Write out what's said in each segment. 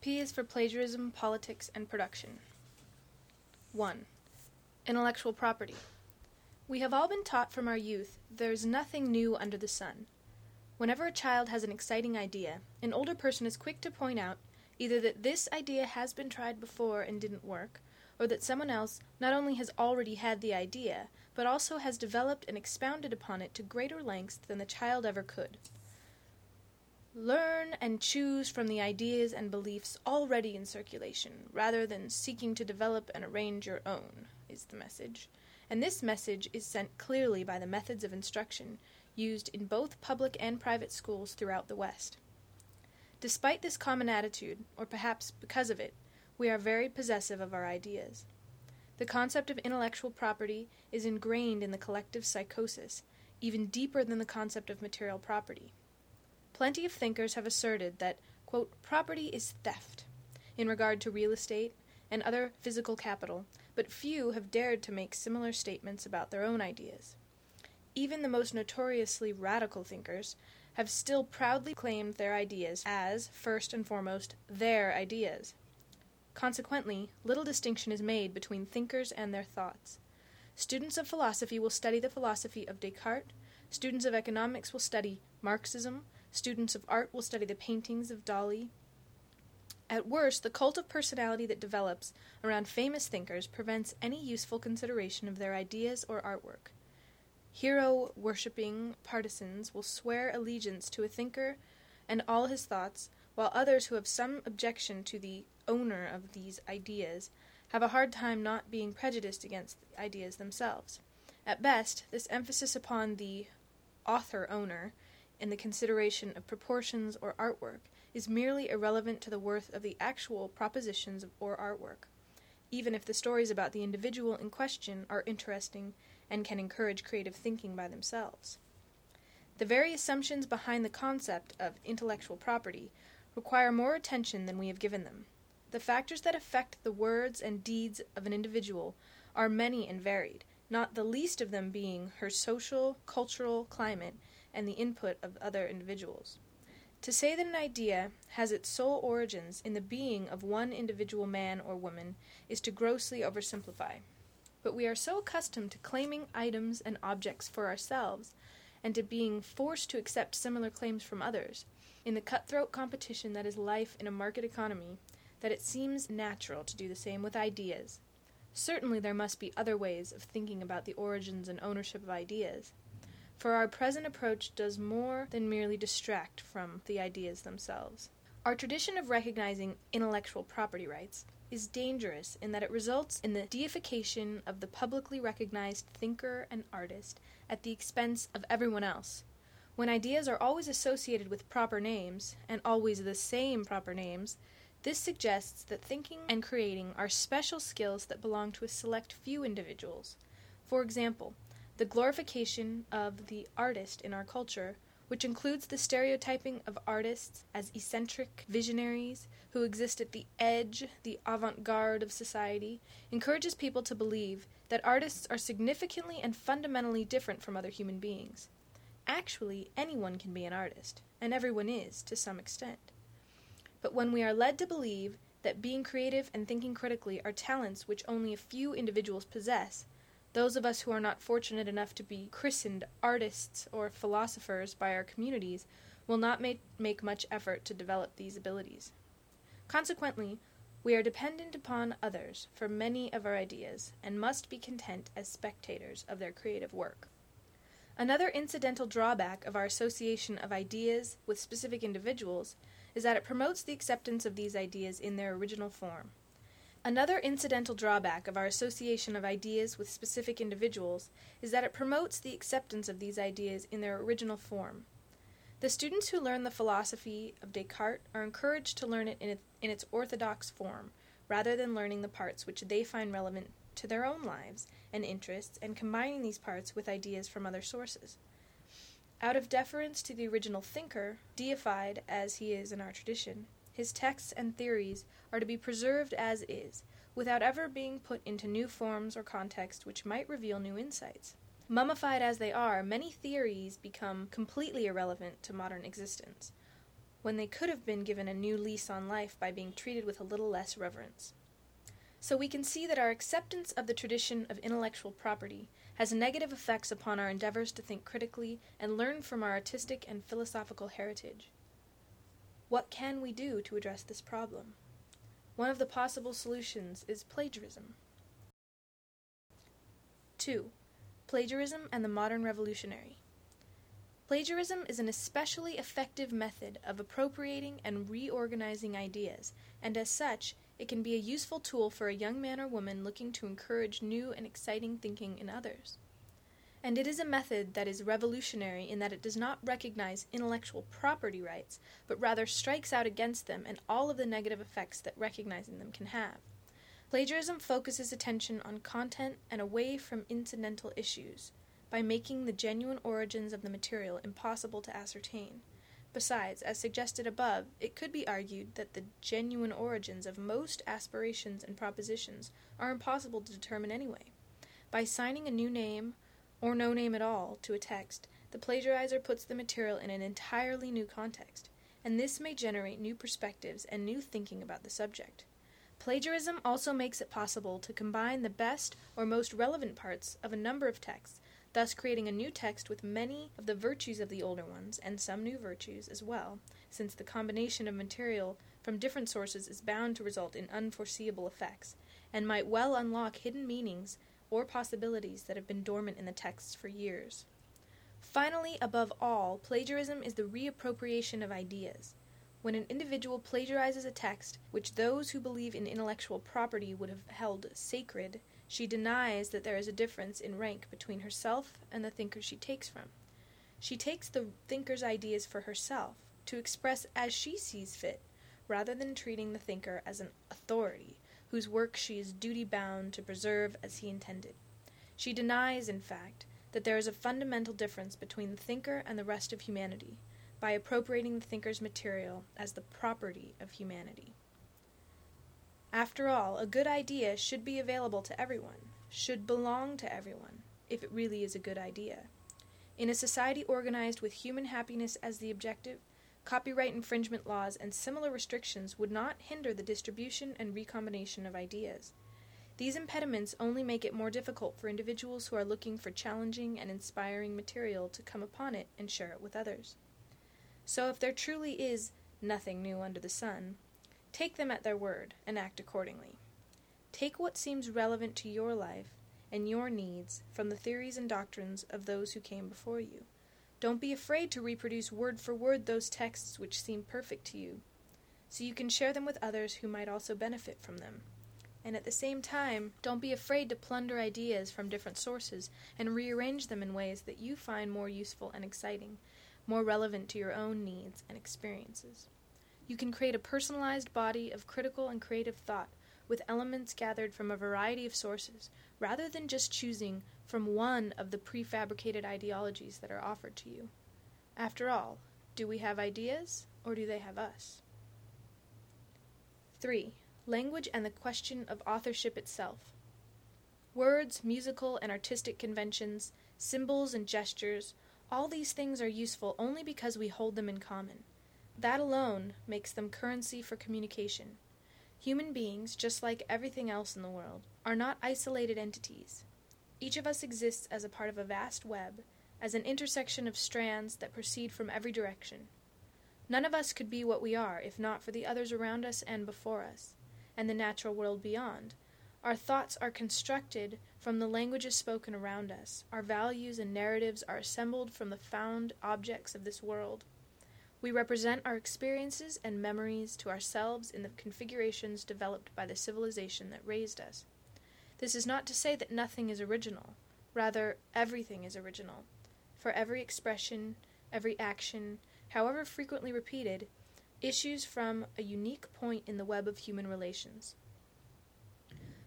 P is for plagiarism, politics, and production. 1. Intellectual property. We have all been taught from our youth there is nothing new under the sun. Whenever a child has an exciting idea, an older person is quick to point out either that this idea has been tried before and didn't work, or that someone else not only has already had the idea, but also has developed and expounded upon it to greater lengths than the child ever could. Learn and choose from the ideas and beliefs already in circulation, rather than seeking to develop and arrange your own, is the message. And this message is sent clearly by the methods of instruction used in both public and private schools throughout the West. Despite this common attitude, or perhaps because of it, we are very possessive of our ideas. The concept of intellectual property is ingrained in the collective psychosis, even deeper than the concept of material property. Plenty of thinkers have asserted that, quote, property is theft in regard to real estate and other physical capital, but few have dared to make similar statements about their own ideas. Even the most notoriously radical thinkers have still proudly claimed their ideas as, first and foremost, their ideas. Consequently, little distinction is made between thinkers and their thoughts. Students of philosophy will study the philosophy of Descartes, students of economics will study Marxism, Students of art will study the paintings of Dali. At worst, the cult of personality that develops around famous thinkers prevents any useful consideration of their ideas or artwork. Hero worshipping partisans will swear allegiance to a thinker and all his thoughts, while others who have some objection to the owner of these ideas have a hard time not being prejudiced against the ideas themselves. At best, this emphasis upon the author owner in the consideration of proportions or artwork is merely irrelevant to the worth of the actual propositions or artwork, even if the stories about the individual in question are interesting and can encourage creative thinking by themselves. The very assumptions behind the concept of intellectual property require more attention than we have given them. The factors that affect the words and deeds of an individual are many and varied, not the least of them being her social, cultural climate and the input of other individuals. To say that an idea has its sole origins in the being of one individual man or woman is to grossly oversimplify. But we are so accustomed to claiming items and objects for ourselves, and to being forced to accept similar claims from others, in the cutthroat competition that is life in a market economy, that it seems natural to do the same with ideas. Certainly there must be other ways of thinking about the origins and ownership of ideas, for our present approach does more than merely distract from the ideas themselves. Our tradition of recognizing intellectual property rights is dangerous in that it results in the deification of the publicly recognized thinker and artist at the expense of everyone else. When ideas are always associated with proper names, and always the same proper names, this suggests that thinking and creating are special skills that belong to a select few individuals. For example, the glorification of the artist in our culture, which includes the stereotyping of artists as eccentric visionaries who exist at the edge, the avant garde of society, encourages people to believe that artists are significantly and fundamentally different from other human beings. Actually, anyone can be an artist, and everyone is, to some extent. But when we are led to believe that being creative and thinking critically are talents which only a few individuals possess, those of us who are not fortunate enough to be christened artists or philosophers by our communities will not make, make much effort to develop these abilities. Consequently, we are dependent upon others for many of our ideas and must be content as spectators of their creative work. Another incidental drawback of our association of ideas with specific individuals is that it promotes the acceptance of these ideas in their original form. Another incidental drawback of our association of ideas with specific individuals is that it promotes the acceptance of these ideas in their original form. The students who learn the philosophy of Descartes are encouraged to learn it in, its orthodox form, rather than learning the parts which they find relevant to their own lives and interests and combining these parts with ideas from other sources. Out of deference to the original thinker, deified as he is in our tradition, his texts and theories are to be preserved as is, without ever being put into new forms or context which might reveal new insights. Mummified as they are, many theories become completely irrelevant to modern existence. when they could have been given a new lease on life by being treated with a little less reverence. So we can see that our acceptance of the tradition of intellectual property has negative effects upon our endeavors to think critically and learn from our artistic and philosophical heritage. What can we do to address this problem? One of the possible solutions is plagiarism. 2. Plagiarism and the modern revolutionary. Plagiarism is an especially effective method of appropriating and reorganizing ideas, and as such, it can be a useful tool for a young man or woman looking to encourage new and exciting thinking in others. And it is a method that is revolutionary in that it does not recognize intellectual property rights, but rather strikes out against them and all of the negative effects that recognizing them can have. Plagiarism focuses attention on content and away from incidental issues by making the genuine origins of the material impossible to ascertain. Besides, as suggested above, it could be argued that the genuine origins of most aspirations and propositions are impossible to determine anyway. By signing a new name, or no name at all, to a text, the plagiarizer puts the material in an entirely new context, and this may generate new perspectives and new thinking about the subject. Plagiarism also makes it possible to combine the best or most relevant parts of a number of texts thus creating a new text with many of the virtues of the older ones and some new virtues as well, since the combination of material from different sources is bound to result in unforeseeable effects, and might well unlock hidden meanings or possibilities that have been dormant in the texts for years. Finally, above all, plagiarism is the reappropriation of ideas. When an individual plagiarizes a text which those who believe in intellectual property would have held sacred, she denies that there is a difference in rank between herself and the thinker she takes from. She takes the thinker's ideas for herself, to express as she sees fit, rather than treating the thinker as an authority, whose work she is duty bound to preserve as he intended. She denies, in fact, that there is a fundamental difference between the thinker and the rest of humanity, by appropriating the thinker's material as the property of humanity. After all, a good idea should be available to everyone, should belong to everyone, if it really is a good idea. In a society organized with human happiness as the objective, copyright infringement laws and similar restrictions would not hinder the distribution and recombination of ideas. These impediments only make it more difficult for individuals who are looking for challenging and inspiring material to come upon it and share it with others. So, if there truly is nothing new under the sun, Take them at their word and act accordingly. Take what seems relevant to your life and your needs from the theories and doctrines of those who came before you. Don't be afraid to reproduce word for word those texts which seem perfect to you, so you can share them with others who might also benefit from them. And at the same time, don't be afraid to plunder ideas from different sources and rearrange them in ways that you find more useful and exciting, more relevant to your own needs and experiences. You can create a personalized body of critical and creative thought with elements gathered from a variety of sources, rather than just choosing from one of the prefabricated ideologies that are offered to you. After all, do we have ideas, or do they have us? 3. Language and the question of authorship itself. Words, musical and artistic conventions, symbols and gestures, all these things are useful only because we hold them in common. That alone makes them currency for communication. Human beings, just like everything else in the world, are not isolated entities. Each of us exists as a part of a vast web, as an intersection of strands that proceed from every direction. None of us could be what we are if not for the others around us and before us, and the natural world beyond. Our thoughts are constructed from the languages spoken around us. Our values and narratives are assembled from the found objects of this world. We represent our experiences and memories to ourselves in the configurations developed by the civilization that raised us. This is not to say that nothing is original, rather, everything is original. For every expression, every action, however frequently repeated, issues from a unique point in the web of human relations.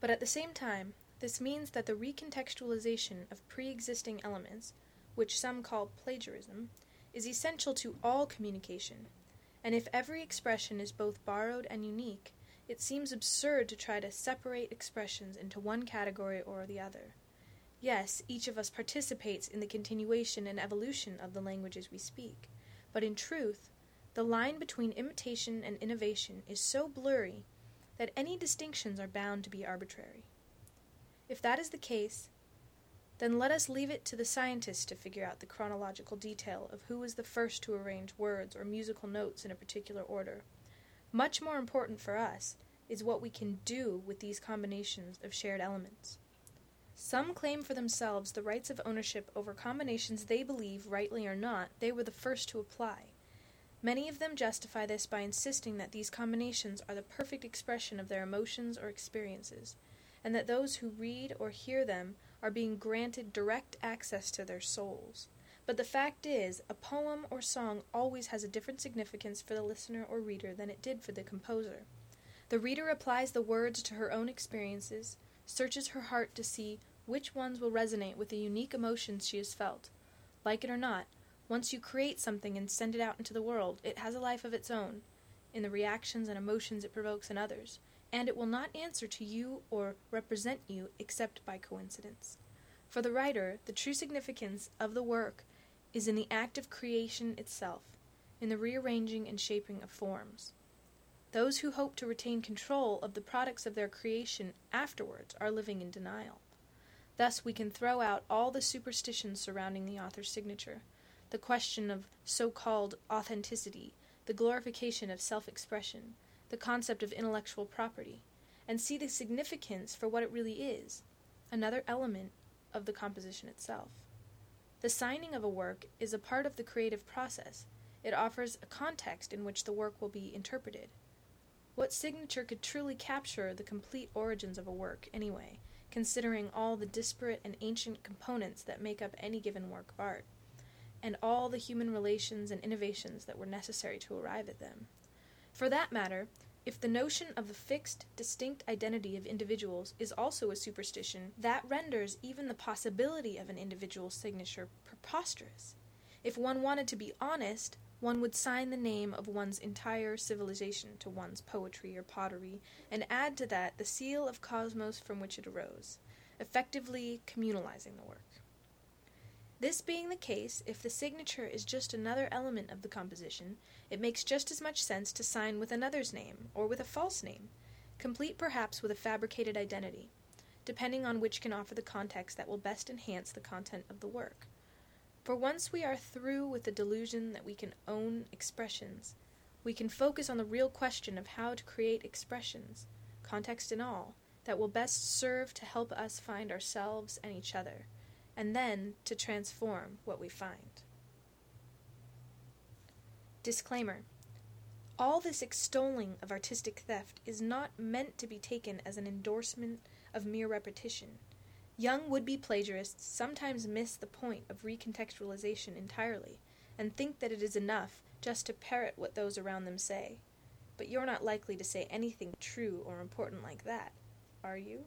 But at the same time, this means that the recontextualization of pre existing elements, which some call plagiarism, is essential to all communication, and if every expression is both borrowed and unique, it seems absurd to try to separate expressions into one category or the other. Yes, each of us participates in the continuation and evolution of the languages we speak, but in truth, the line between imitation and innovation is so blurry that any distinctions are bound to be arbitrary. If that is the case, then let us leave it to the scientists to figure out the chronological detail of who was the first to arrange words or musical notes in a particular order. Much more important for us is what we can do with these combinations of shared elements. Some claim for themselves the rights of ownership over combinations they believe, rightly or not, they were the first to apply. Many of them justify this by insisting that these combinations are the perfect expression of their emotions or experiences, and that those who read or hear them are being granted direct access to their souls. But the fact is, a poem or song always has a different significance for the listener or reader than it did for the composer. The reader applies the words to her own experiences, searches her heart to see which ones will resonate with the unique emotions she has felt. Like it or not, once you create something and send it out into the world, it has a life of its own, in the reactions and emotions it provokes in others, and it will not answer to you or represent you except by coincidence. For the writer, the true significance of the work is in the act of creation itself, in the rearranging and shaping of forms. Those who hope to retain control of the products of their creation afterwards are living in denial. Thus, we can throw out all the superstitions surrounding the author's signature the question of so called authenticity, the glorification of self expression, the concept of intellectual property, and see the significance for what it really is another element of the composition itself. The signing of a work is a part of the creative process, it offers a context in which the work will be interpreted. What signature could truly capture the complete origins of a work, anyway, considering all the disparate and ancient components that make up any given work of art? and all the human relations and innovations that were necessary to arrive at them. For that matter, if the notion of the fixed, distinct identity of individuals is also a superstition, that renders even the possibility of an individual signature preposterous. If one wanted to be honest, one would sign the name of one's entire civilization to one's poetry or pottery, and add to that the seal of cosmos from which it arose, effectively communalizing the work. This being the case, if the signature is just another element of the composition, it makes just as much sense to sign with another's name, or with a false name, complete perhaps with a fabricated identity, depending on which can offer the context that will best enhance the content of the work. For once we are through with the delusion that we can own expressions, we can focus on the real question of how to create expressions, context and all, that will best serve to help us find ourselves and each other and then to transform what we find. Disclaimer All this extolling of artistic theft is not meant to be taken as an endorsement of mere repetition. Young would be plagiarists sometimes miss the point of recontextualization entirely and think that it is enough just to parrot what those around them say. But you're not likely to say anything true or important like that, are you?